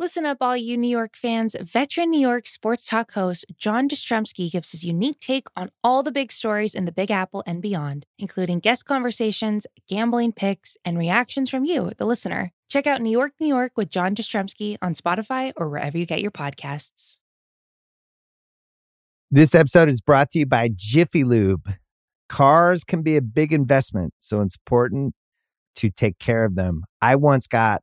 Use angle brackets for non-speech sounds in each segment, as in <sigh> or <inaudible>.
Listen up, all you New York fans. Veteran New York sports talk host John Jastremski gives his unique take on all the big stories in the Big Apple and beyond, including guest conversations, gambling picks, and reactions from you, the listener. Check out New York, New York with John Jastremski on Spotify or wherever you get your podcasts. This episode is brought to you by Jiffy Lube. Cars can be a big investment, so it's important to take care of them. I once got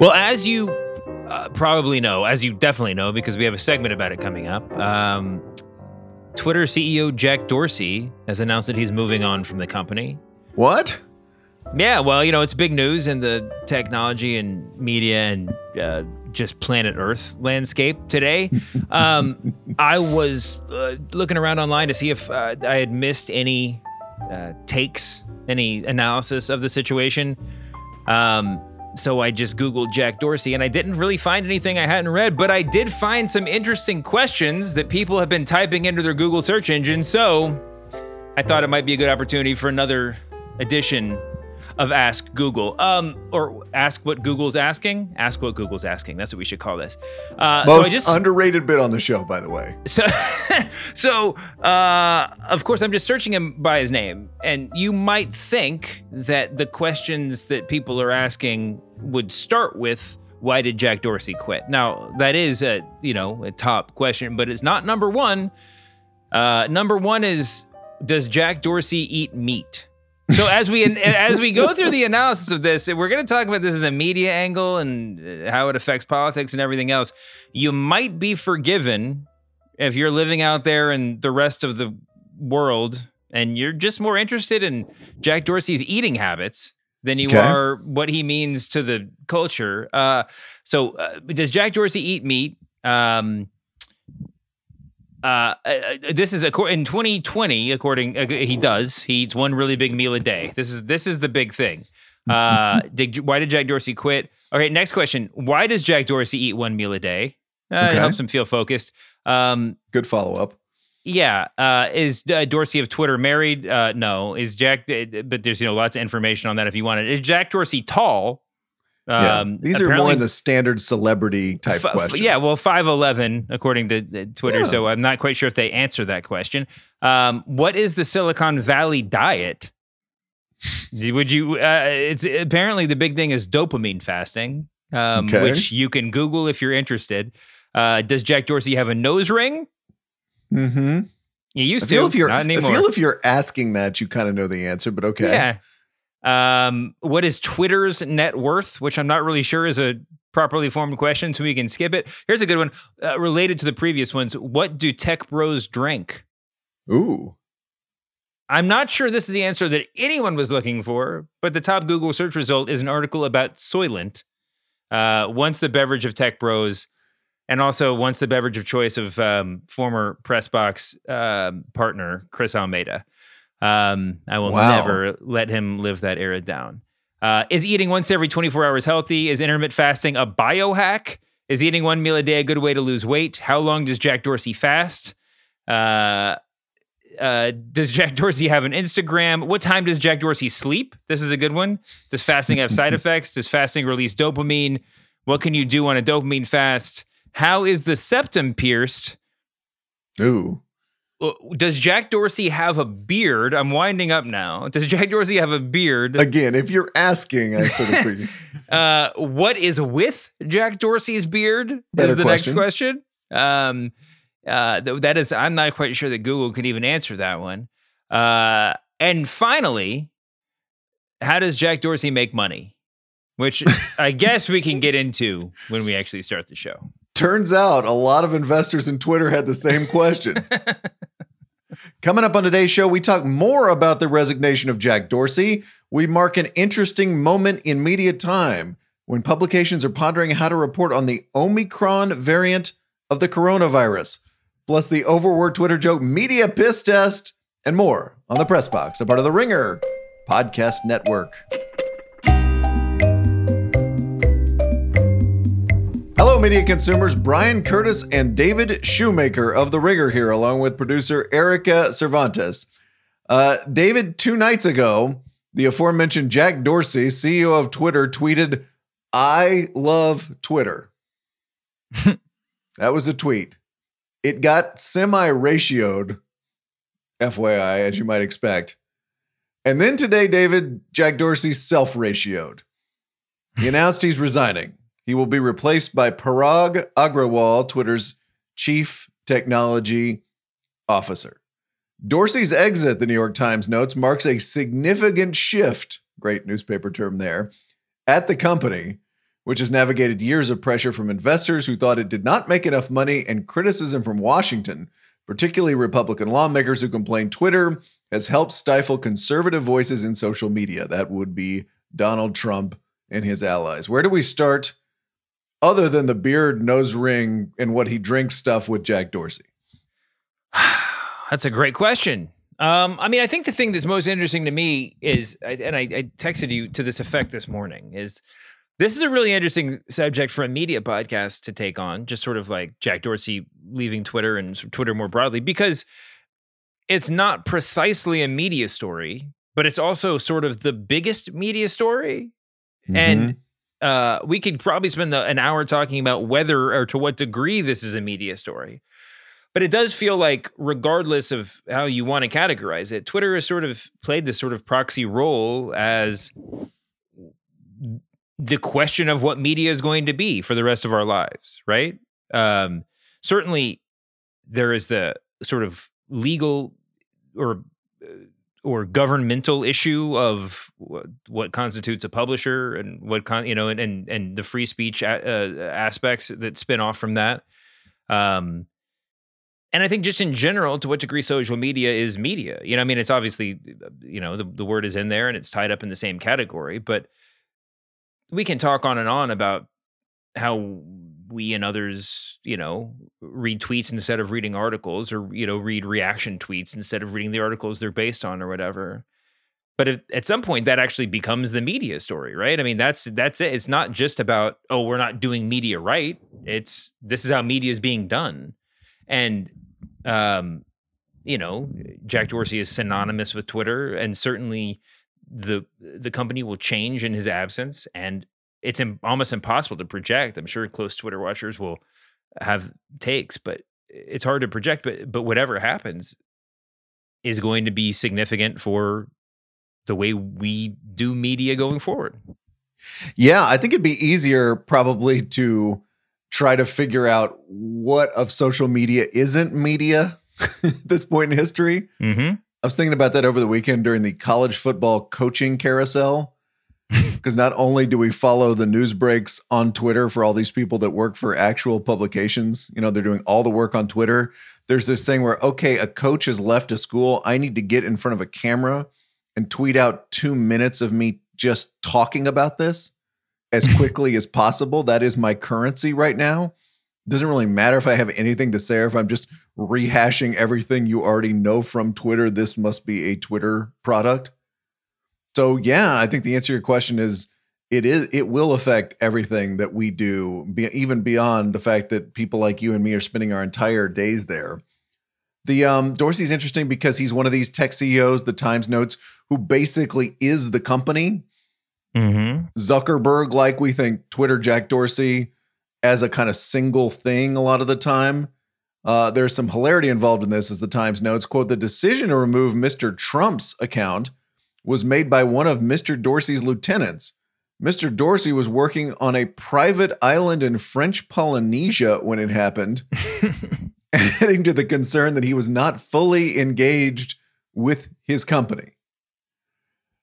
Well, as you uh, probably know, as you definitely know, because we have a segment about it coming up, um, Twitter CEO Jack Dorsey has announced that he's moving on from the company. What? Yeah, well, you know, it's big news in the technology and media and uh, just planet Earth landscape today. <laughs> Um, I was uh, looking around online to see if uh, I had missed any uh, takes, any analysis of the situation. Um, so I just Googled Jack Dorsey and I didn't really find anything I hadn't read, but I did find some interesting questions that people have been typing into their Google search engine. So I thought it might be a good opportunity for another edition of Ask Google. Um, or ask what Google's asking. Ask what Google's asking. That's what we should call this. Uh, Most so just, underrated bit on the show, by the way. So, <laughs> so uh, of course, I'm just searching him by his name, and you might think that the questions that people are asking would start with why did Jack Dorsey quit? Now that is a you know a top question, but it's not number one. Uh, number one is does Jack Dorsey eat meat? So as we as we go through the analysis of this, we're going to talk about this as a media angle and how it affects politics and everything else. You might be forgiven if you're living out there in the rest of the world and you're just more interested in Jack Dorsey's eating habits than you okay. are what he means to the culture. Uh, so, uh, does Jack Dorsey eat meat? Um, uh, uh, this is in 2020 according uh, he does he eats one really big meal a day. This is this is the big thing. Uh did, why did jack dorsey quit? All right next question. Why does jack dorsey eat one meal a day? Uh, okay. it helps him feel focused. Um good follow-up. yeah uh is uh, dorsey of twitter married? Uh no. Is jack but there's you know lots of information on that if you want it. Is jack dorsey tall um, yeah, these are more in the standard celebrity type f- questions. Yeah, well, five eleven according to uh, Twitter. Yeah. So I'm not quite sure if they answer that question. Um, what is the Silicon Valley diet? Would you? Uh, it's apparently the big thing is dopamine fasting, um, okay. which you can Google if you're interested. Uh, does Jack Dorsey have a nose ring? Mm-hmm. You used I feel to. If you're, I feel if you're asking that, you kind of know the answer, but okay. Yeah. Um, what is Twitter's net worth? Which I'm not really sure is a properly formed question, so we can skip it. Here's a good one uh, related to the previous ones. What do tech bros drink? Ooh. I'm not sure this is the answer that anyone was looking for, but the top Google search result is an article about Soylent. Uh, once the beverage of tech bros, and also once the beverage of choice of um, former press box uh, partner Chris Almeida. Um, I will wow. never let him live that era down. Uh, is eating once every 24 hours healthy? Is intermittent fasting a biohack? Is eating one meal a day a good way to lose weight? How long does Jack Dorsey fast? Uh, uh, does Jack <laughs> Dorsey have an Instagram? What time does Jack Dorsey sleep? This is a good one. Does fasting have side <laughs> effects? Does fasting release dopamine? What can you do on a dopamine fast? How is the septum pierced? Ooh. Uh, does Jack Dorsey have a beard? I'm winding up now. Does Jack Dorsey have a beard? Again, if you're asking, I sort of <laughs> think. uh, what is with Jack Dorsey's beard? Better is the question. next question. Um, uh, that is, I'm not quite sure that Google can even answer that one. Uh, and finally, how does Jack Dorsey make money? Which I guess we can get into when we actually start the show. Turns out a lot of investors in Twitter had the same question. <laughs> Coming up on today's show, we talk more about the resignation of Jack Dorsey. We mark an interesting moment in media time when publications are pondering how to report on the Omicron variant of the coronavirus plus the overword Twitter joke media piss test, and more on the Press Box, a part of the Ringer Podcast Network. Hello, media consumers. Bryan Curtis and David Shoemaker of The Ringer here, along with producer Erika Cervantes. Uh, David, two nights ago, the aforementioned Jack Dorsey, CEO of Twitter, tweeted, I love Twitter. <laughs> that was a tweet. It got semi ratioed, FYI, as you might expect. And then today, David, Jack Dorsey self ratioed. He announced he's resigning. He will be replaced by Parag Agrawal, Twitter's chief technology officer. Dorsey's exit, the New York Times notes, marks a significant shift, great newspaper term there, at the company which has navigated years of pressure from investors who thought it did not make enough money and criticism from Washington, particularly Republican lawmakers who complained Twitter has helped stifle conservative voices in social media. That would be Donald Trump and his allies. Where do we start other than the beard, nose ring, and what he drinks stuff with Jack Dorsey? <sighs> That's a great question. Um, I mean, I think the thing that's most interesting to me is, and I, I texted you to this effect this morning, is this is a really interesting subject for a media podcast to take on, just sort of like Jack Dorsey leaving Twitter and Twitter more broadly, because it's not precisely a media story, but it's also sort of the biggest media story. Mm-hmm. And uh, we could probably spend the, an hour talking about whether or to what degree this is a media story. But it does feel like, regardless of how you want to categorize it, Twitter has sort of played this sort of proxy role as the question of what media is going to be for the rest of our lives, right? Um, certainly, there is the sort of legal or uh, or governmental issue of what constitutes a publisher and what con you know and and, and the free speech a- uh, aspects that spin off from that. Um, and I think just in general, to what degree social media is media. You know, I mean, it's obviously you know the the word is in there and it's tied up in the same category, but we can talk on and on about how we and others, you know, read tweets instead of reading articles or, you know, read reaction tweets instead of reading the articles they're based on or whatever. But at some point that actually becomes the media story, right? I mean, that's that's it. It's not just about, oh, we're not doing media right. It's this is how media is being done. And um, you know, Jack Dorsey is synonymous with Twitter and certainly the the company will change in his absence and it's Im- almost impossible to project i'm sure close twitter watchers will have takes but it's hard to project but but whatever happens is going to be significant for the way we do media going forward yeah i think it'd be easier probably to try to figure out what of social media isn't media at <laughs> this point in history mm-hmm. I was thinking about that over the weekend during the college football coaching carousel. <laughs> Because not only do we follow the news breaks on Twitter for all these people that work for actual publications, you know, they're doing all the work on Twitter. There's this thing where, okay, a coach has left a school. I need to get in front of a camera and tweet out two minutes of me just talking about this as <laughs> quickly as possible. That is my currency right now. Doesn't really matter if I have anything to say or if I'm just rehashing everything you already know from Twitter. This must be a Twitter product. So yeah, I think the answer to your question is it is it will affect everything that we do, be, even beyond the fact that people like you and me are spending our entire days there. The um, Dorsey's interesting because he's one of these tech CEOs, the Times notes, who basically is the company. Mm-hmm. Zuckerberg, like we think Twitter, Jack Dorsey, as a kind of single thing a lot of the time. Uh, there's some hilarity involved in this, as the Times notes. Quote: The decision to remove Mr. Trump's account was made by one of Mr. Dorsey's lieutenants. Mr. Dorsey was working on a private island in French Polynesia when it happened, <laughs> adding to the concern that he was not fully engaged with his company.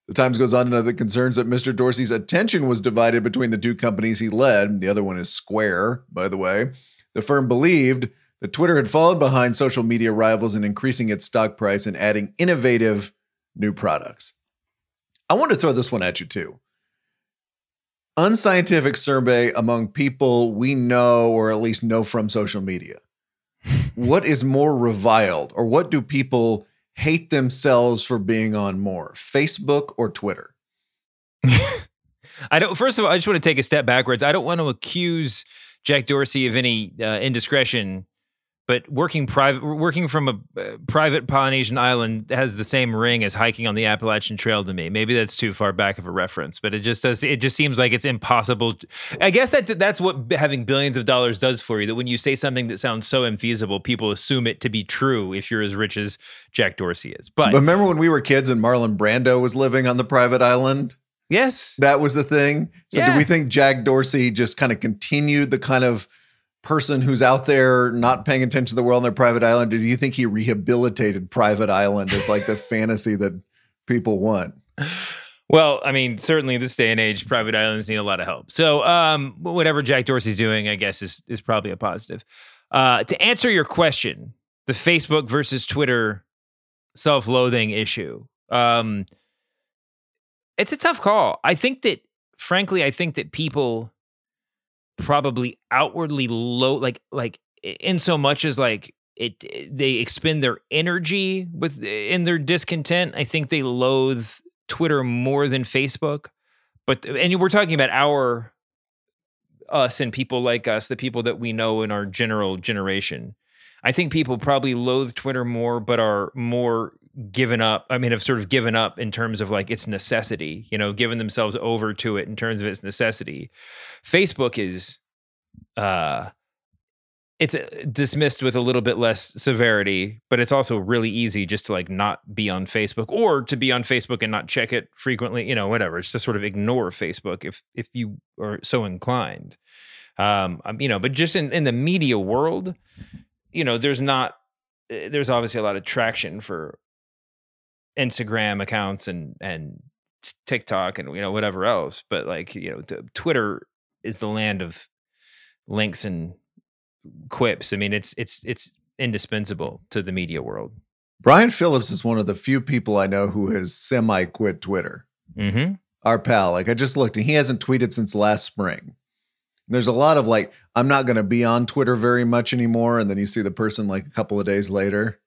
The Times goes on to note the concerns that Mr. Dorsey's attention was divided between the two companies he led. The other one is Square, by the way. The firm believed that Twitter had followed behind social media rivals in increasing its stock price and adding innovative new products. I want to throw this one at you too unscientific survey among people we know or at least know from social media. <laughs> what is more reviled or what do people hate themselves for being on more, Facebook or Twitter? <laughs> I don't first of all I just want to take a step backwards. I don't want to accuse Jack Dorsey of any uh, indiscretion but working private working from a uh, private polynesian island has the same ring as hiking on the appalachian trail to me. Maybe that's too far back of a reference but it just does it just seems like it's impossible to, i guess that that's what having billions of dollars does for you that when you say something that sounds so infeasible people assume it to be true if you're as rich as jack dorsey is but, but remember when we were kids and marlon brando was living on the private island? Yes. That was the thing? So Yeah. do we think jack dorsey just kind of continued the kind of person who's out there not paying attention to the world on their private island or do you think he rehabilitated private island as like the <laughs> fantasy that people want Well, I mean, certainly in this day and age, private islands need a lot of help. So, um, whatever Jack Dorsey's doing, I guess, is is probably a positive. Uh, to answer your question, the Facebook versus Twitter self-loathing issue, um, it's a tough call. I think that, frankly, I think that people probably outwardly low, like like in so much as like it they expend their energy with in their discontent. I think they loathe Twitter more than Facebook. But uh, and we're talking about our us and people like us, the people that we know in our general generation. I think people probably loathe Twitter more, but are more given up. I mean, have sort of given up in terms of like its necessity, you know, given themselves over to it in terms of its necessity. Facebook is uh it's uh, dismissed with a little bit less severity, but it's also really easy just to like not be on Facebook or to be on Facebook and not check it frequently, you know, whatever. It's to sort of ignore Facebook if if you are so inclined. Um, um, you know, but just in in the media world, you know, there's not eh, there's obviously a lot of traction for Instagram accounts and and TikTok and you know whatever else, but like, you know, t- Twitter is the land of links and quips. I mean, it's it's it's indispensable to the media world. brian phillips is one of the few people i know who has semi quit twitter Mm-hmm. our pal. Like I just looked and he hasn't tweeted since last spring. There's a lot of like, I'm not going to be on Twitter very much anymore. And then you see the person like a couple of days later.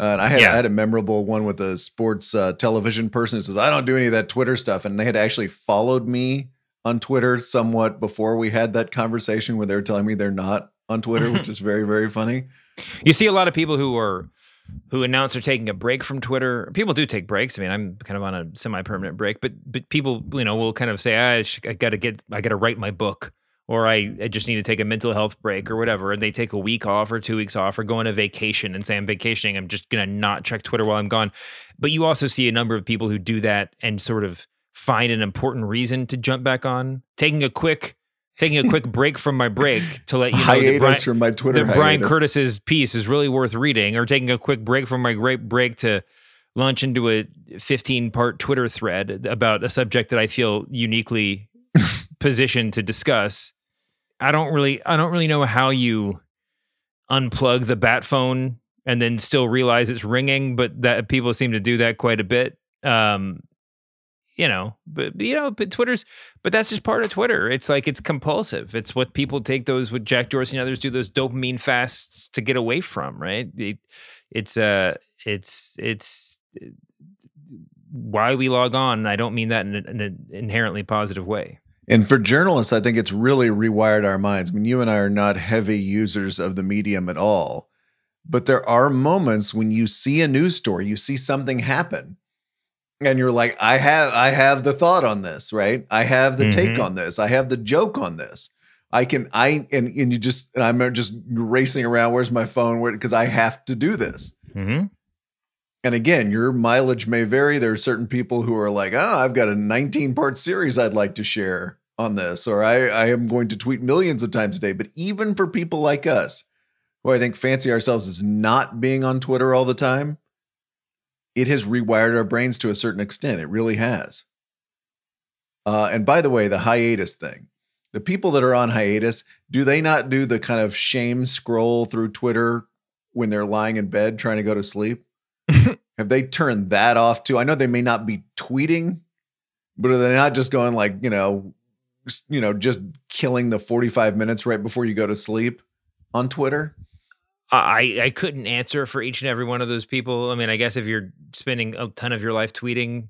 Uh, and I had, Yeah. I had a memorable one with a sports uh, television person who says, I don't do any of that Twitter stuff. And they had actually followed me on Twitter somewhat before we had that conversation where they were telling me they're not on Twitter, which is very, very funny. <laughs> You see a lot of people who are who announce they're taking a break from Twitter. People do take breaks. I mean, I'm kind of on a semi-permanent break, but but people, you know, will kind of say, "Ah, I, sh- I got to get, I got to write my book, or I, I just need to take a mental health break, or whatever." And they take a week off or two weeks off, or go on a vacation and say, "I'm vacationing. I'm just gonna not check Twitter while I'm gone." But you also see a number of people who do that and sort of find an important reason to jump back on, taking a quick. Taking a quick <laughs> break from my break to let you know that hiatus Bryan- from my Twitter. that Bryan. Curtis's piece is really worth reading, or taking a quick break from my great break to launch into a 15 part Twitter thread about a subject that I feel uniquely <laughs> positioned to discuss. I don't really, I don't really know how you unplug the bat phone and then still realize it's ringing, but that people seem to do that quite a bit. Um, you know, but, you know, but Twitter's, but that's just part of Twitter. It's like it's compulsive. It's what people take those with Jack Dorsey and others do those dopamine fasts to get away from, right? It, it's uh, it's it's why we log on. I don't mean that in, in an inherently positive way. And for journalists, I think it's really rewired our minds. I mean, you and I are not heavy users of the medium at all, but there are moments when you see a news story, you see something happen, and you're like, I have, I have the thought on this, right? I have the mm-hmm. take on this. I have the joke on this. I can, I, and, and you just, and I'm just racing around. Where's my phone? Where, because I have to do this. Mm-hmm. And again, your mileage may vary. There are certain people who are like, oh, I've got a 19 part series I'd like to share on this, or I, I am going to tweet millions of times a day. But even for people like us, who I think fancy ourselves as not being on Twitter all the time, it has rewired our brains to a certain extent. It really has. Uh, and by the way, the hiatus thing, the people that are on hiatus, do they not do the kind of shame scroll through Twitter when they're lying in bed trying to go to sleep? <laughs> Have they turned that off too? I know they may not be tweeting, but are they not just going like, you know, you know, just killing the 45 minutes right before you go to sleep on Twitter? I, I couldn't answer for each and every one of those people. I mean, I guess if you're spending a ton of your life tweeting,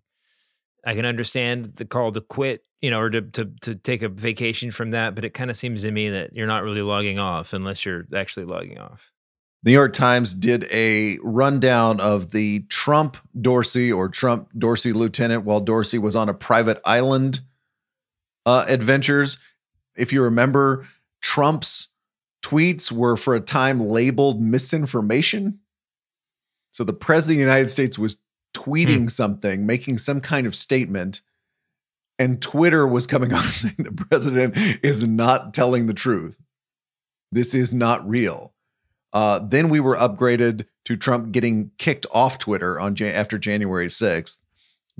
I can understand the call to quit, you know, or to to to take a vacation from that. But it kind of seems to me that you're not really logging off unless you're actually logging off. The New York Times did a rundown of the Trump Dorsey or Trump Dorsey lieutenant while Dorsey was on a private island uh, adventures. If you remember, Trump's tweets were for a time labeled misinformation. So the president of the United States was tweeting hmm. something, making some kind of statement, and Twitter was coming <laughs> out saying the president is not telling the truth. This is not real. Uh, then we were upgraded to Trump getting kicked off Twitter on Jan- after January 6th.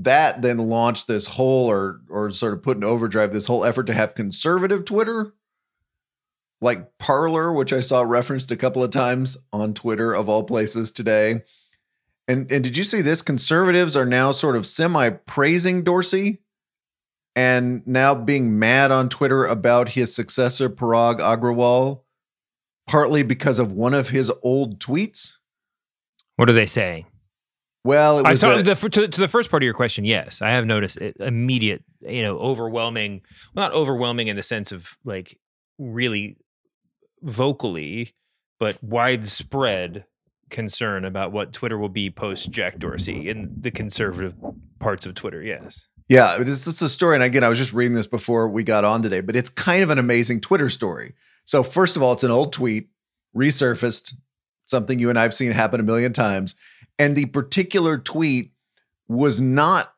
That then launched this whole, or or sort of put in overdrive this whole effort to have conservative Twitter, like Parler, which I saw referenced a couple of times on Twitter of all places today. And and did you see this? Conservatives are now sort of semi praising Dorsey and now being mad on Twitter about his successor Parag Agrawal partly because of one of his old tweets. What are they saying? Well, it was I a, the, to, to, the first part of your question. Yes, I have noticed it, immediate, you know, overwhelming. Well, not overwhelming in the sense of like really vocally, but widespread concern about what Twitter will be post Jack Dorsey in the conservative parts of Twitter. Yes. Yeah, it's just a story. And again, I was just reading this before we got on today, but it's kind of an amazing Twitter story. So, first of all, it's an old tweet resurfaced, something you and I've seen happen a million times. And the particular tweet was not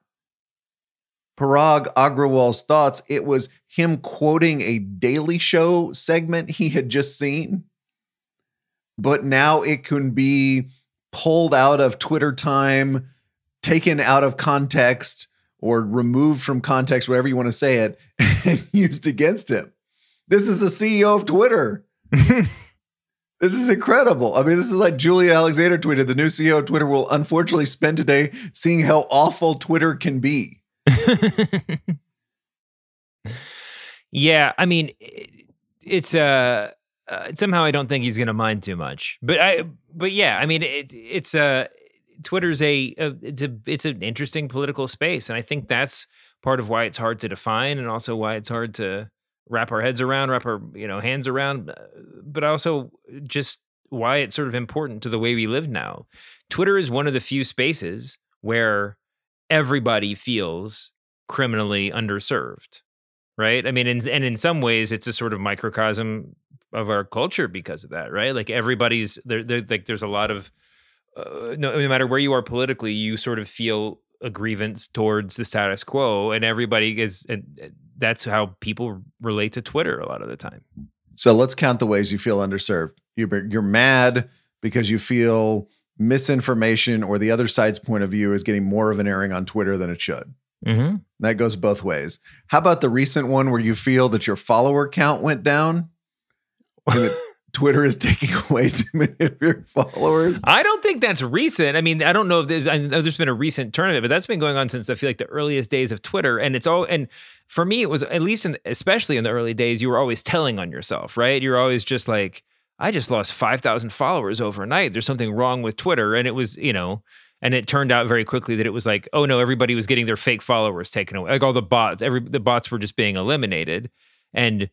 Parag Agrawal's thoughts. It was him quoting a Daily Show segment he had just seen. But now it can be pulled out of Twitter time, taken out of context, or removed from context, whatever you want to say it, <laughs> and used against him. This is the CEO of Twitter. <laughs> this is incredible. I mean, this is like Julia Alexander tweeted the new CEO of Twitter will unfortunately spend today seeing how awful Twitter can be. <laughs> yeah, I mean, it's uh, uh, somehow I don't think he's going to mind too much. But I but yeah, I mean, it, it's uh Twitter's a, a it's a it's an interesting political space and I think that's part of why it's hard to define and also why it's hard to wrap our heads around, wrap our you know hands around, uh, but also just why it's sort of important to the way we live now. Twitter is one of the few spaces where everybody feels criminally underserved, right? I mean, and, and in some ways, it's a sort of microcosm of our culture because of that, right? Like everybody's there. Like there's a lot of uh, no, no matter where you are politically, you sort of feel a grievance towards the status quo, and everybody is. And that's how people relate to Twitter a lot of the time. So let's count the ways you feel underserved. You're you're mad because you feel misinformation or the other side's point of view is getting more of an airing on Twitter than it should. Mm-hmm. That goes both ways. How about the recent one where you feel that your follower count went down? <laughs> Twitter is taking <laughs> away too many of your followers? I don't think that's recent. I mean, I don't know if there's I know there's been a recent turn of it, but that's been going on since I feel like the earliest days of Twitter. And it's all and for me, it was at least in especially in the early days, you were always telling on yourself, right? You're always just like, I just lost five thousand followers overnight. There's something wrong with Twitter, and it was you know. And it turned out very quickly that it was like, oh no, everybody was getting their fake followers taken away. Like all the bots, every the bots were just being eliminated. And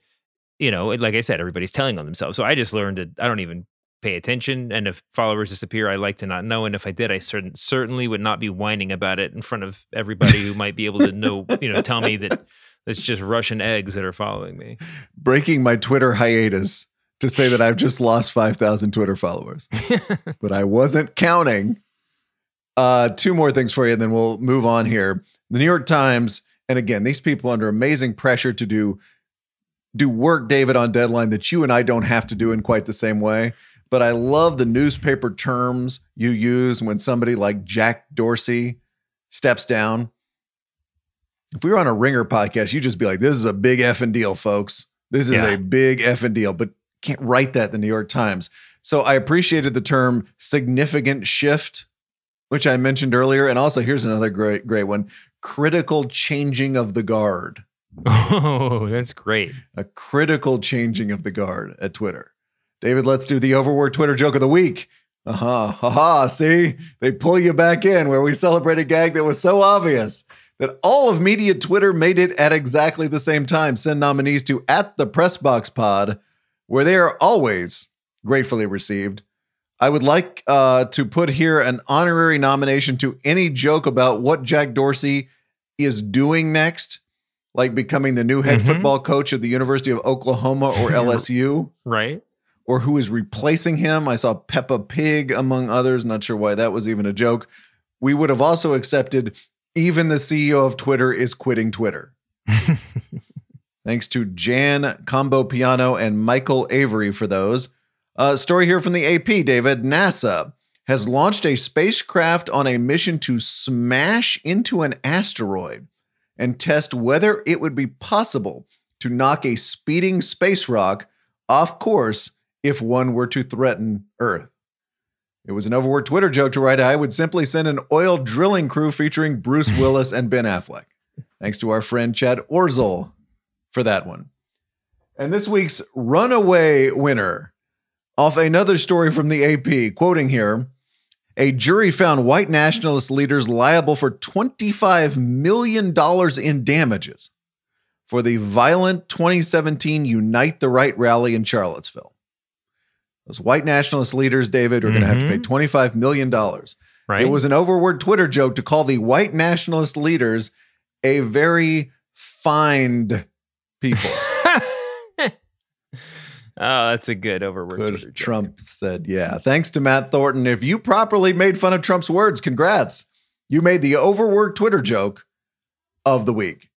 you know, like I said, everybody's telling on themselves. So I just learned that I don't even pay attention. And if followers disappear, I like to not know. And if I did, I certain, certainly would not be whining about it in front of everybody who might be able to know, you know, tell me that it's just Russian eggs that are following me. Breaking my Twitter hiatus to say that I've just lost 5,000 Twitter followers, <laughs> but I wasn't counting. Uh, two more things for you, and then we'll move on here. The New York Times, and again, these people under amazing pressure to do do work, David, on deadline that you and I don't have to do in quite the same way. But I love the newspaper terms you use when somebody like Jack Dorsey steps down. If we were on a ringer podcast, you'd just be like, this is a big effing deal, folks. This is Yeah. a big effing deal, but can't write that in the New York Times. So I appreciated the term significant shift, which I mentioned earlier. And also, here's another great, great one critical changing of the guard Oh, that's great. a critical changing of the guard at Twitter. David, let's do the overworked Twitter joke of the week. Uh huh. Ha ha. See, they pull you back in where we celebrate a gag that was so obvious that all of media Twitter made it at exactly the same time. Send nominees to at the Pressbox Pod, where they are always gratefully received. I would like uh, to put here an honorary nomination to any joke about what Jack Dorsey is doing next, like becoming the new head Mhm. football coach at the University of Oklahoma or <laughs> LSU, Right? or who is replacing him. I saw Peppa Pig, among others. Not sure why that was even a joke. We would have also accepted even the CEO of Twitter is quitting Twitter. <laughs> Thanks to Jan Combo Piano and Michael Avery for those. Uh, story here from the AP, David. NASA has launched a spacecraft on a mission to smash into an asteroid and test whether it would be possible to knock a speeding space rock off course if one were to threaten Earth. It was an overworked Twitter joke to write, I would simply send an oil drilling crew featuring Bruce <laughs> Willis and Ben Affleck. Thanks to our friend Chad Orzel for that one. And this week's runaway winner, off another story from the AP, quoting here a jury found white nationalist leaders liable for $25 million in damages for the violent 2017 Unite the Right rally in Charlottesville. Those white nationalist leaders, David, are going to have to pay mm-hmm. $25 million. Right. It was an overword Twitter joke to call the white nationalist leaders a very fined people. <laughs> oh, that's a good overworked Good. Trump said, yeah. Thanks to Matt Thornton. If you properly made fun of Trump's words, congrats. You made the overworked Twitter joke of the week.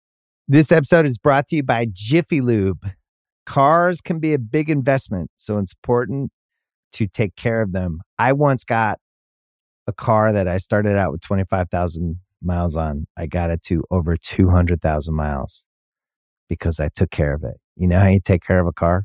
This episode is brought to you by Jiffy Lube. Cars can be a big investment, so it's important to take care of them. I once got a car that I started out with 25,000 miles on. I got it to over 200,000 miles because I took care of it. You know how you take care of a car?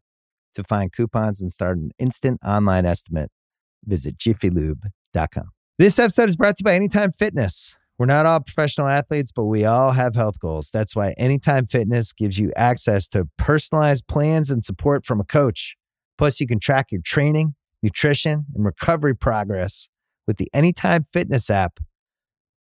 To find coupons and start an instant online estimate, visit jiffylube.com. This episode is brought to you by Anytime Fitness. We're not all professional athletes, but we all have health goals. That's why Anytime Fitness gives you access to personalized plans and support from a coach. Plus, you can track your training, nutrition, and recovery progress with the Anytime Fitness app,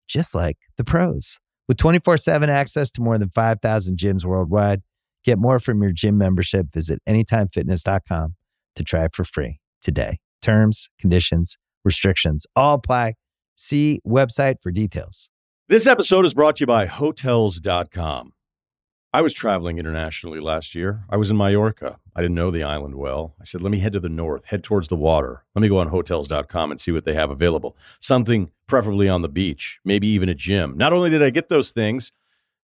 just like the pros. With 24 7 access to more than 5,000 gyms worldwide, get more from your gym membership. Visit AnytimeFitness.com to try it for free today. Terms, conditions, restrictions all apply. See website for details. This episode is brought to you by Hotels.com. I was traveling internationally last year. I was in Mallorca. I didn't know the island well. I said, let me head to the north, head towards the water. Let me go on hotels.com and see what they have available. Something preferably on the beach, maybe even a gym. Not only did I get those things,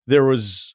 there was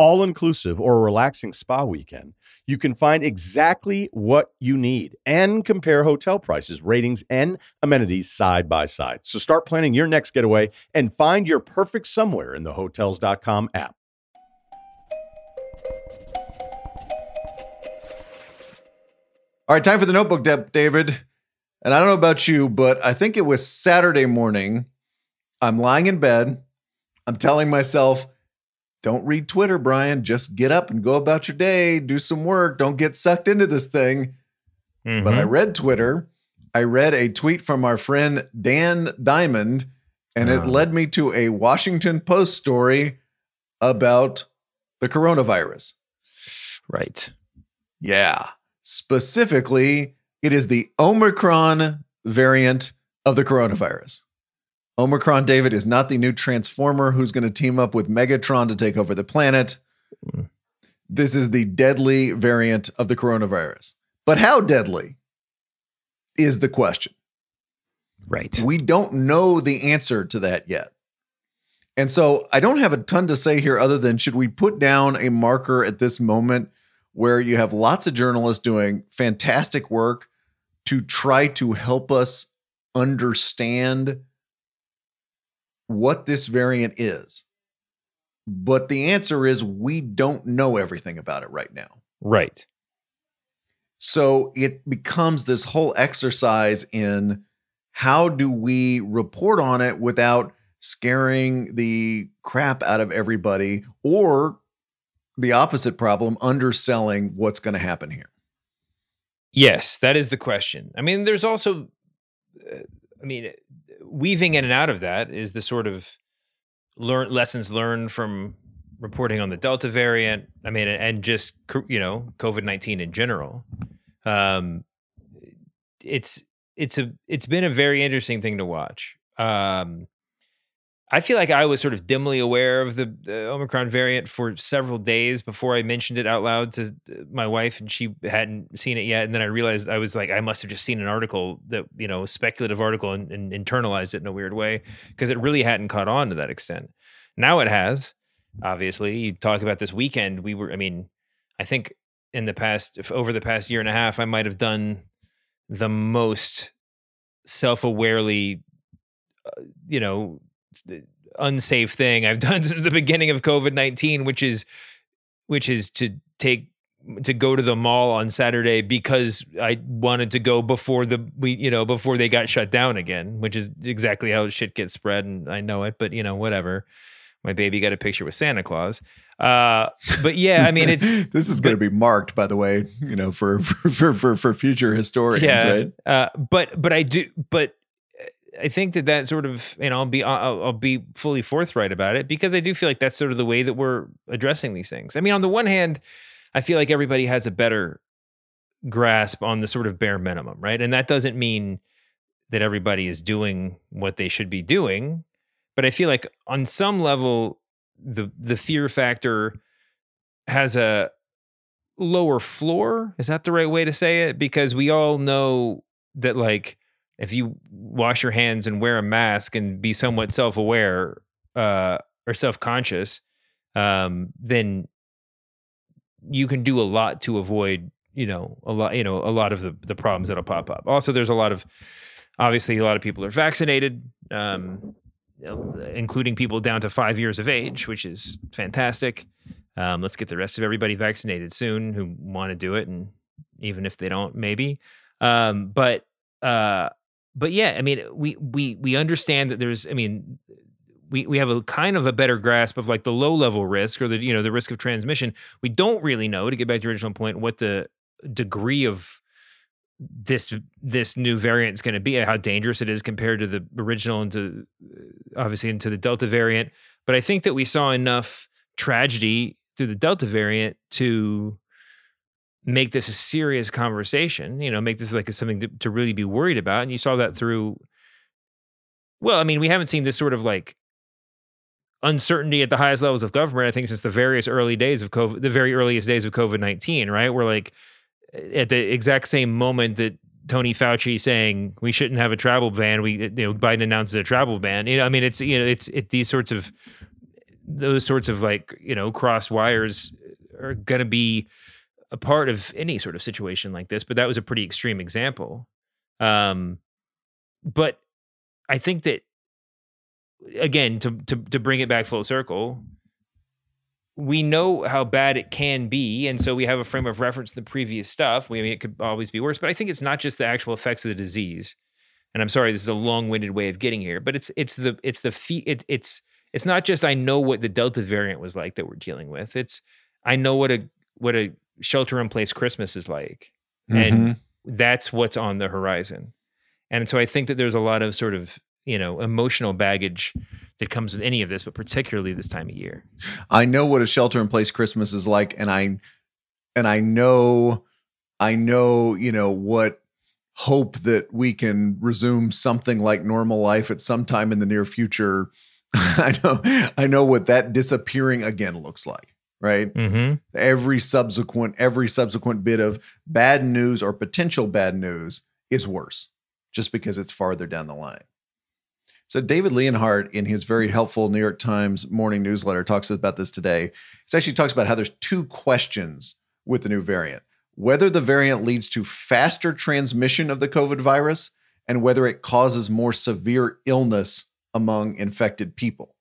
all inclusive or a relaxing spa weekend, you can find exactly what you need and compare hotel prices, ratings, and amenities side by side. So start planning your next getaway and find your perfect somewhere in the hotels.com app. All right, time for the notebook, David. And I don't know about you, but I think it was Saturday morning. I'm lying in bed. I'm telling myself, don't read Twitter, Bryan. Just get up and go about your day, do some work. Don't get sucked into this thing. Mm-hmm. But I mm-hmm. read Twitter. I read a tweet from our friend Dan Diamond, and it led me to a Washington Post story about the coronavirus. Right. Yeah. Specifically, it is the Omicron variant of the coronavirus. Omicron, David, is not the new Transformer who's going to team up with Megatron to take over the planet. Hmm. This is the deadly variant of the coronavirus. But how deadly is the question? Right. We don't know the answer to that yet. And so I don't have a ton to say here other than should we put down a marker at this moment where you have lots of journalists doing fantastic work to try to help us understand what this variant is. But the answer is we don't know everything about it right now. Right. So it becomes this whole exercise in how do we report on it without scaring the crap out of everybody or the opposite problem, underselling what's going to happen here. Yes, that is the question. I mean, there's also, uh, I mean, weaving in and out of that is the sort of learn lessons learned from reporting on the Delta variant. I mean, and just you know, COVID nineteen in general. Um, it's it's a it's been a very interesting thing to watch. Um, I feel like I was sort of dimly aware of the, Omicron variant for several days before I mentioned it out loud to uh, my wife, and she hadn't seen it yet. And then I realized I was like, I must have just seen an article that you know, speculative article, and, and internalized it in a weird way because it really hadn't caught on to that extent. Now it has. Obviously, you talk about this weekend. We were, I mean, I think in the past, over the past year and a half, I might have done the most self-awarely, uh, you know unsafe thing I've <laughs> done since the beginning of COVID nineteen, which is which is to take to go to the mall on Saturday because I wanted to go before the we you know before they got shut down again, which is exactly how shit gets spread, and I know it, but you know whatever. My baby got a picture with Santa Claus. Uh, but yeah, I mean, it's <laughs> this is going to be marked, by the way, you know, <laughs> for for for for future historians, yeah, right? Uh, but but I do, but I think that that sort of, you know I'll be, I'll, I'll, be fully forthright about it because I do feel like that's sort of the way that we're addressing these things. I mean, on the one hand, I feel like everybody has a better grasp on the sort of bare minimum, right? And that doesn't mean that everybody is doing what they should be doing, but I feel like on some level, the the fear factor has a lower floor. Is that the right way to say it? Because we all know that like if you wash your hands and wear a mask and be somewhat self-aware uh, or self-conscious, um, then you can do a lot to avoid, you know, a lot, you know, a lot of the the problems that'll pop up. Also, there's a lot of obviously a lot of people are vaccinated, um, including people down to five years of age, which is fantastic. Um, let's get the rest of everybody vaccinated soon who want to do it, and even if they don't, maybe. Um, but uh, but yeah, I mean, we we we understand that there's, I mean, we we have a kind of a better grasp of like the low level risk or the you know the risk of transmission. We don't really know to get back to your original point what the degree of this this new variant is going to be, how dangerous it is compared to the original and to obviously into the Delta variant. But I think that we saw enough tragedy through the Delta variant to make this a serious conversation. You know, make this like a, something to, to really be worried about. And you saw that through. Well, I mean, we haven't seen this sort of like uncertainty at the highest levels of government. I think since the various early days of COVID, the very earliest days of COVID nineteen, right? We're like at the exact same moment that Tony Fauci saying we shouldn't have a travel ban, we you know Biden announces a travel ban. You know, I mean, it's you know, it's it these sorts of those sorts of like you know cross wires are going to be a part of any sort of situation like this. But that was a pretty extreme example. Um, but I think that again to to to bring it back full circle we know how bad it can be and so we have a frame of reference the previous stuff we I mean it could always be worse but i think it's not just the actual effects of the disease and i'm sorry this is a long-winded way of getting here but it's it's the it's the fee it, it's it's not just i know what the delta variant was like that we're dealing with it's i know what a what a shelter in place christmas is like mm-hmm. and that's what's on the horizon. And so i think that there's a lot of sort of you know emotional baggage that comes with any of this but particularly this time of year. I know what a shelter in place christmas is like and i and i know i know you know what hope that we can resume something like normal life at some time in the near future. <laughs> I know i know what that disappearing again looks like right mm-hmm. every subsequent every subsequent bit of bad news or potential bad news is worse just because it's farther down the line so David Leonhardt, in his very helpful New York Times morning newsletter, talks about this today. He actually talks about how there's two questions with the new variant: whether the variant leads to faster transmission of the COVID virus, and whether it causes more severe illness among infected people.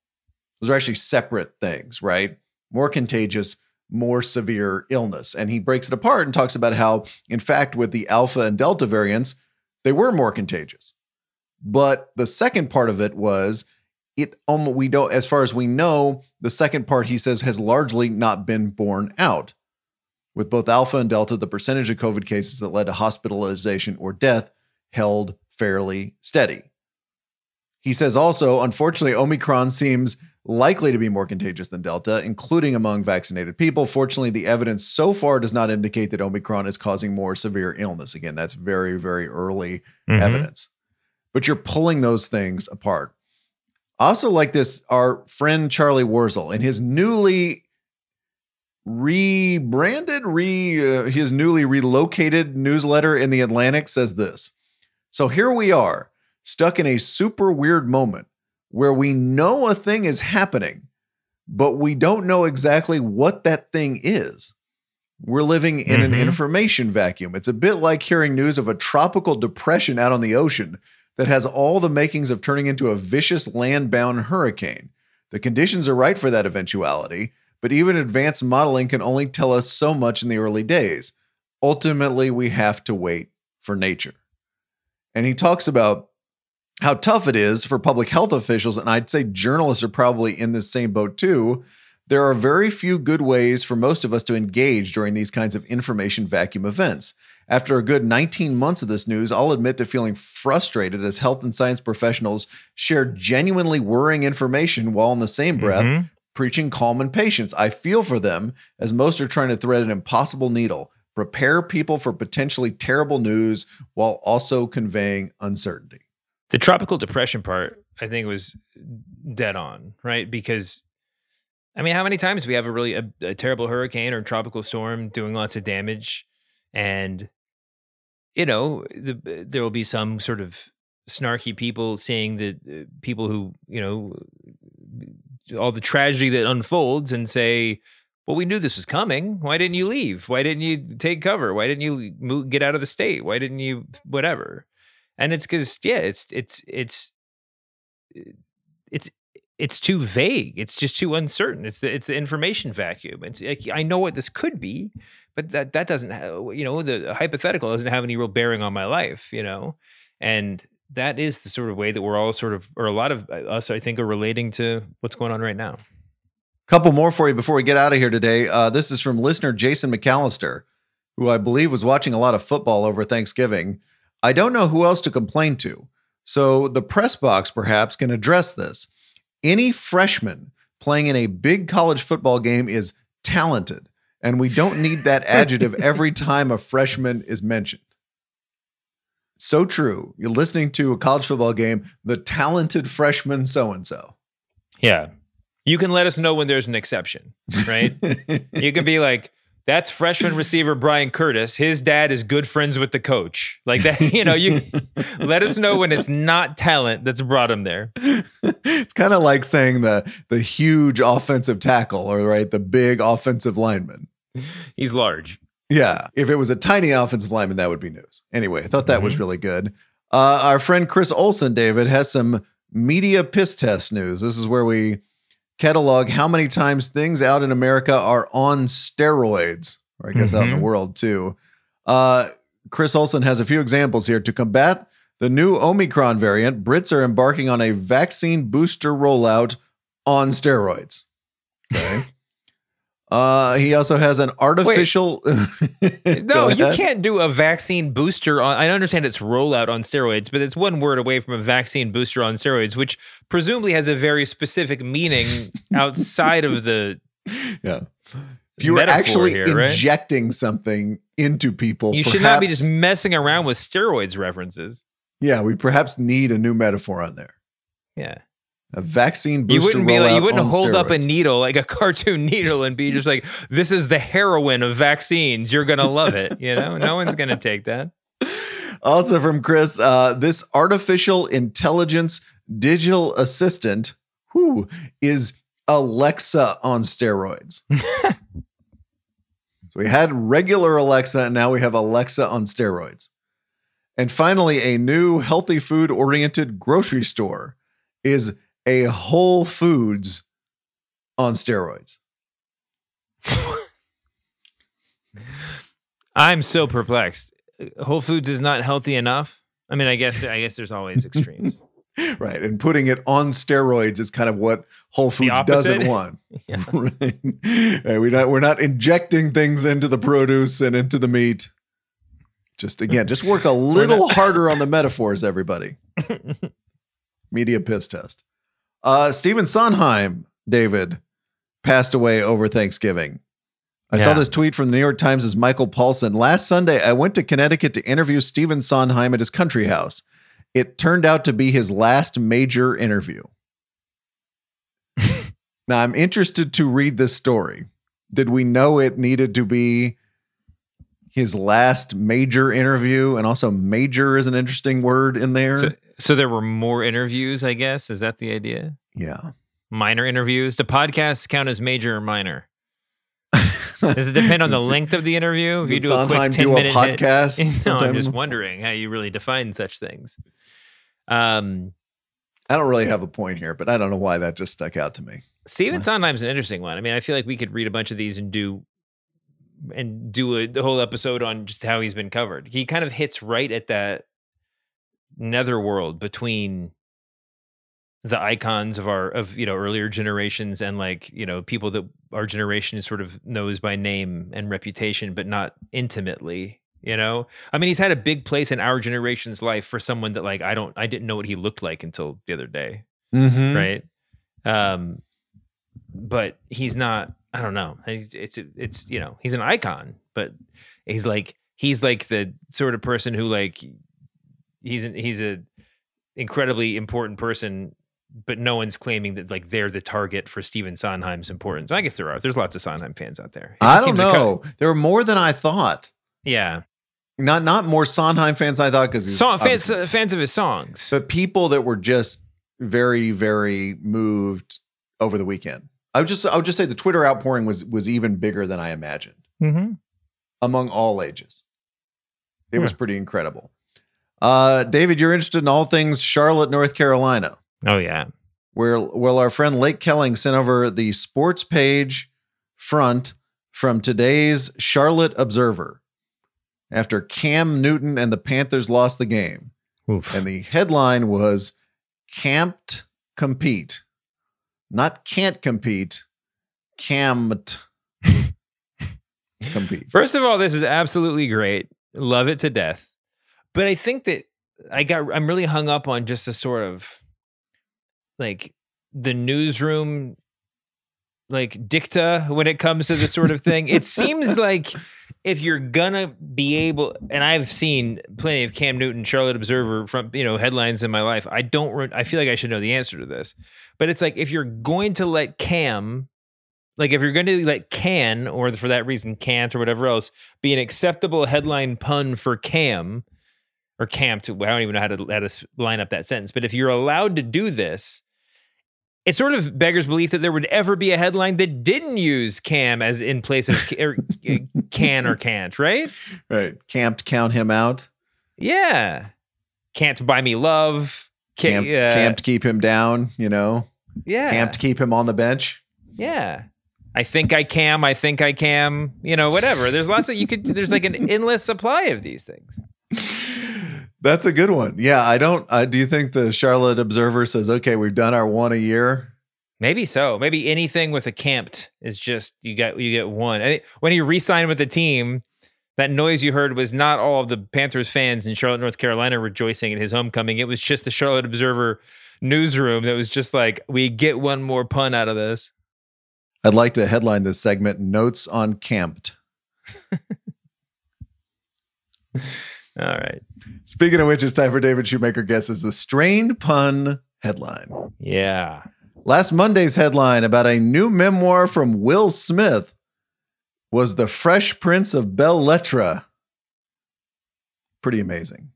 Those are actually separate things, right? More contagious, more severe illness. And he breaks it apart and talks about how, in fact, with the Alpha and Delta variants, they were more contagious. But the second part of it was it um, we don't as far as we know, the second part he says has largely not been borne out. With both alpha and delta, the percentage of COVID cases that led to hospitalization or death held fairly steady. He says also, unfortunately, Omicron seems likely to be more contagious than Delta, including among vaccinated people. Fortunately, the evidence so far does not indicate that Omicron is causing more severe illness. Again, that's very, very early mm-hmm. evidence but you're pulling those things apart. Also, like this, our friend Charlie Warzel in his newly rebranded, re uh, his newly relocated newsletter in the Atlantic says this. So here we are, stuck in a super weird moment where we know a thing is happening, but we don't know exactly what that thing is. We're living in mm-hmm. an information vacuum. It's a bit like hearing news of a tropical depression out on the ocean that has all the makings of turning into a vicious land bound hurricane. The conditions are right for that eventuality, but even advanced modeling can only tell us so much in the early days. Ultimately, we have to wait for nature. And he talks about how tough it is for public health officials, and I'd say journalists are probably in this same boat too. There are very few good ways for most of us to engage during these kinds of information vacuum events. After a good 19 months of this news, I'll admit to feeling frustrated as health and science professionals share genuinely worrying information while in the same breath mm-hmm. preaching calm and patience. I feel for them as most are trying to thread an impossible needle, prepare people for potentially terrible news while also conveying uncertainty. The tropical depression part, I think, was dead on, right? Because I mean, how many times we have a really a, a, terrible hurricane or tropical storm doing lots of damage, and you know, the, there will be some sort of snarky people saying that uh, people who, you know, all the tragedy that unfolds and say, well, we knew this was coming. Why didn't you leave? Why didn't you take cover? Why didn't you move, get out of the state? Why didn't you whatever? And it's because yeah, it's it's it's it's it's too vague. It's just too uncertain. It's the it's the information vacuum. It's like, I know what this could be, but that that doesn't have, you know the hypothetical doesn't have any real bearing on my life you know and that is the sort of way that we're all sort of or a lot of uh, us i think are relating to what's going on right now couple more for you before we get out of here today uh, this is from listener jason mcallister who I believe was watching a lot of football over Thanksgiving. I don't know who else to complain to. So the press box perhaps can address this. Any freshman playing in a big college football game is talented, and we don't need that <laughs> adjective every time a freshman is mentioned. So true. You're listening to a college football game, the talented freshman so and so. Yeah. You can let us know when there's an exception, right? <laughs> you can be like, that's freshman receiver Bryan Curtis. His dad is good friends with the coach. Like that, you know, you <laughs> let us know when it's not talent that's brought him there. it's kind of like saying the the huge offensive tackle or right, the big offensive lineman. He's large. Yeah. If it was a tiny offensive lineman, that would be news. Anyway, I thought that mm-hmm. was really good. Uh, our friend Chris Olson, David, has some media piss test news. This is where we catalog how many times things out in America are on steroids, or I guess mm-hmm. out in the mm-hmm. world too. Uh, Chris Olson has a few examples here. To combat the new Omicron variant, Brits are embarking on a vaccine booster rollout on steroids. Okay. <laughs> Uh, he also has an artificial. <laughs> no, you can't do a vaccine booster on. I understand it's rollout on steroids, but it's one word away from a vaccine booster on steroids, which presumably has a very specific meaning <laughs> outside of the. Yeah. If you were actually here, injecting right? something into people, you perhaps, should not be just messing around with steroids references. Yeah, we perhaps need a new metaphor on there. Yeah a vaccine booster. You wouldn't be like, you wouldn't hold steroids. up a needle like a <laughs> cartoon needle and be just like, "This is the heroin of vaccines. You're gonna love it." You know, no one's gonna take that. Also from Chris, uh, this artificial intelligence digital assistant, who is Alexa on steroids. <laughs> so we had regular Alexa, and now we have Alexa on steroids. And finally, a new healthy food oriented grocery store is a Whole Foods on steroids. I'm so perplexed. Whole Foods is not healthy enough. I mean, I guess I guess there's always extremes. <laughs> <laughs> right, and putting it on steroids is kind of what Whole Foods doesn't want. <laughs> right. right. We not we're not injecting things into the produce and into the meat. Just again, just work a little harder on the metaphors, everybody. Media piss test. Uh, Stephen Sondheim, David, passed away over Thanksgiving. I yeah. saw this tweet from the New York Times' as Michael Paulson. Last Sunday, I went to Connecticut to interview Stephen Sondheim at his country house. It turned out to be his last major interview. <laughs> now, I'm interested to read this story. Did we know it needed to be his last major interview? And also, major is an interesting word in there. So, so there were more interviews, I guess. Is that the idea? Yeah. Minor interviews. Do podcasts count as major or minor? <laughs> Does it depend on the length of the interview? If you do a quick ten minute podcast, <laughs> no, I'm just wondering how you really define such things. Um, I don't really have a point here, but I don't know why that just stuck out to me. Stephen Sondheim's an interesting one. I mean, I feel like we could read a bunch of these and do and do a whole episode on just how he's been covered. He kind of hits right at that netherworld between the icons of our of you know earlier generations and like you know people that our generation sort of knows by name and reputation but not intimately you know i mean he's had a big place in our generation's life for someone that like i don't i didn't know what he looked like until the other day mm-hmm. right um but he's not i don't know it's it's it's you know he's an icon but he's like he's like the sort of person who like he's an, he's a incredibly important person but no one's claiming that like they're the target for Stephen Sondheim's importance. I guess there are. There's lots of Sondheim fans out there. It I don't know. there are more than I thought. Yeah. Not not more Sondheim fans I thought because so, fans uh, fans of his songs, but people that were just very very moved over the weekend. I would just I would just say the Twitter outpouring was was even bigger than I imagined mm-hmm. among all ages. It yeah. was pretty incredible. Uh, David, you're interested in all things Charlotte, North Carolina. Oh yeah. Where well, our friend Lake Kelling sent over the sports page front from today's Charlotte Observer after Cam Newton and the Panthers lost the game. Oof. And the headline was Camped Compete. Not can't compete, camped. <laughs> compete. First of all, this is absolutely great. Love it to death. But I think that I got I'm really hung up on just the sort of like the newsroom like dicta when it comes to this sort of thing. it seems like if you're gonna be able and I've seen plenty of Cam Newton Charlotte Observer from you know headlines in my life. I don't re- I feel like I should know the answer to this. But it's like if you're going to let Cam like if you're going to let can or for that reason can't or whatever else be an acceptable headline pun for Cam or camped. I don't even know how to how to line up that sentence. But if you're allowed to do this, it sort of beggars belief that there would ever be a headline that didn't use cam as in place of er, <laughs> can or can't, right? Right. Camped count him out. Yeah. Can't buy me love. Camp, uh, camped keep him down, you know. Yeah. Camped keep him on the bench. Yeah. I think I cam, I think I cam, you know, whatever. There's lots of you could there's like an endless supply of these things. <laughs> That's a good one. Yeah, I don't. I do you think the Charlotte Observer says, "Okay, we've done our one a year." Maybe so. Maybe anything with a camped is just you get you get one. I think when he re-signed with the team, that noise you heard was not all of the Panthers fans in Charlotte, North Carolina, rejoicing at his homecoming. It was just the Charlotte Observer newsroom that was just like, "We get one more pun out of this." I'd like to headline this segment: "Notes on Camped." <laughs> All right. Speaking of which, it's time for David Shoemaker guesses the strained pun headline. Yeah. Last Monday's headline about a new memoir from Will Smith was The Fresh Prince of Lettre. Pretty amazing.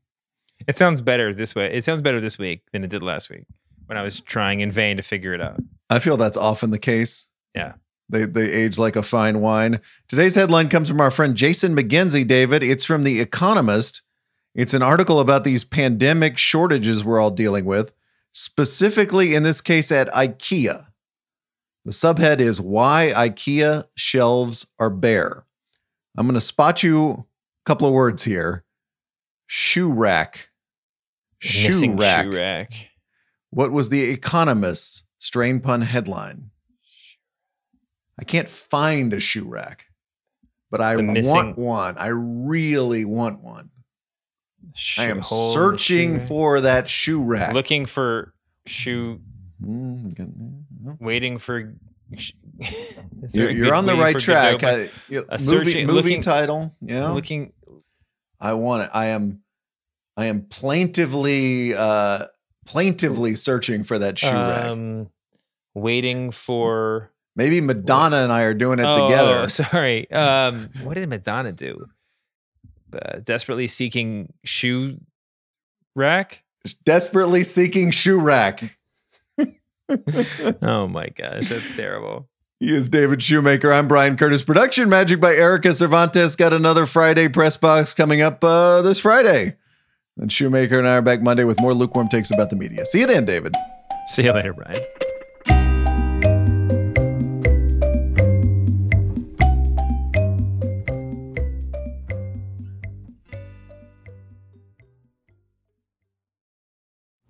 It sounds better this way. It sounds better this week than it did last week when I was trying in vain to figure it out. I feel that's often the case. Yeah. They they age like a fine wine. Today's headline comes from our friend Jason McGenzie, David. It's from The Economist. It's an article about these pandemic shortages we're all dealing with, specifically in this case at IKEA. The subhead is Why IKEA Shelves Are Bare. I'm going to spot you a couple of words here shoe rack. Shoe rack. shoe rack. What was the Economist's strain pun headline? I can't find a shoe rack, but I missing- want one. I really want one. I am hole searching for that shoe rack. rack. looking for shoe Mm, waiting for <laughs> Is You're, you're on the right track. Godot? I, you- A movie searching- movie looking- title. Yeah, looking I want it. I am. I am plaintively, uh, plaintively searching for that shoe rack. um waiting for Maybe Madonna and I are doing it oh, together. <laughs> sorry. Um what did Madonna do? Uh, desperately seeking shoe rack? Desperately seeking shoe rack. <laughs> Oh my gosh, that's terrible. He is David Shoemaker. I'm Bryan Curtis. Production magic by Erika Cervantes. Got another Friday press box coming up uh, this Friday. And Shoemaker and I are back Monday with more lukewarm takes about the media. See you then, David. See you later, Bryan.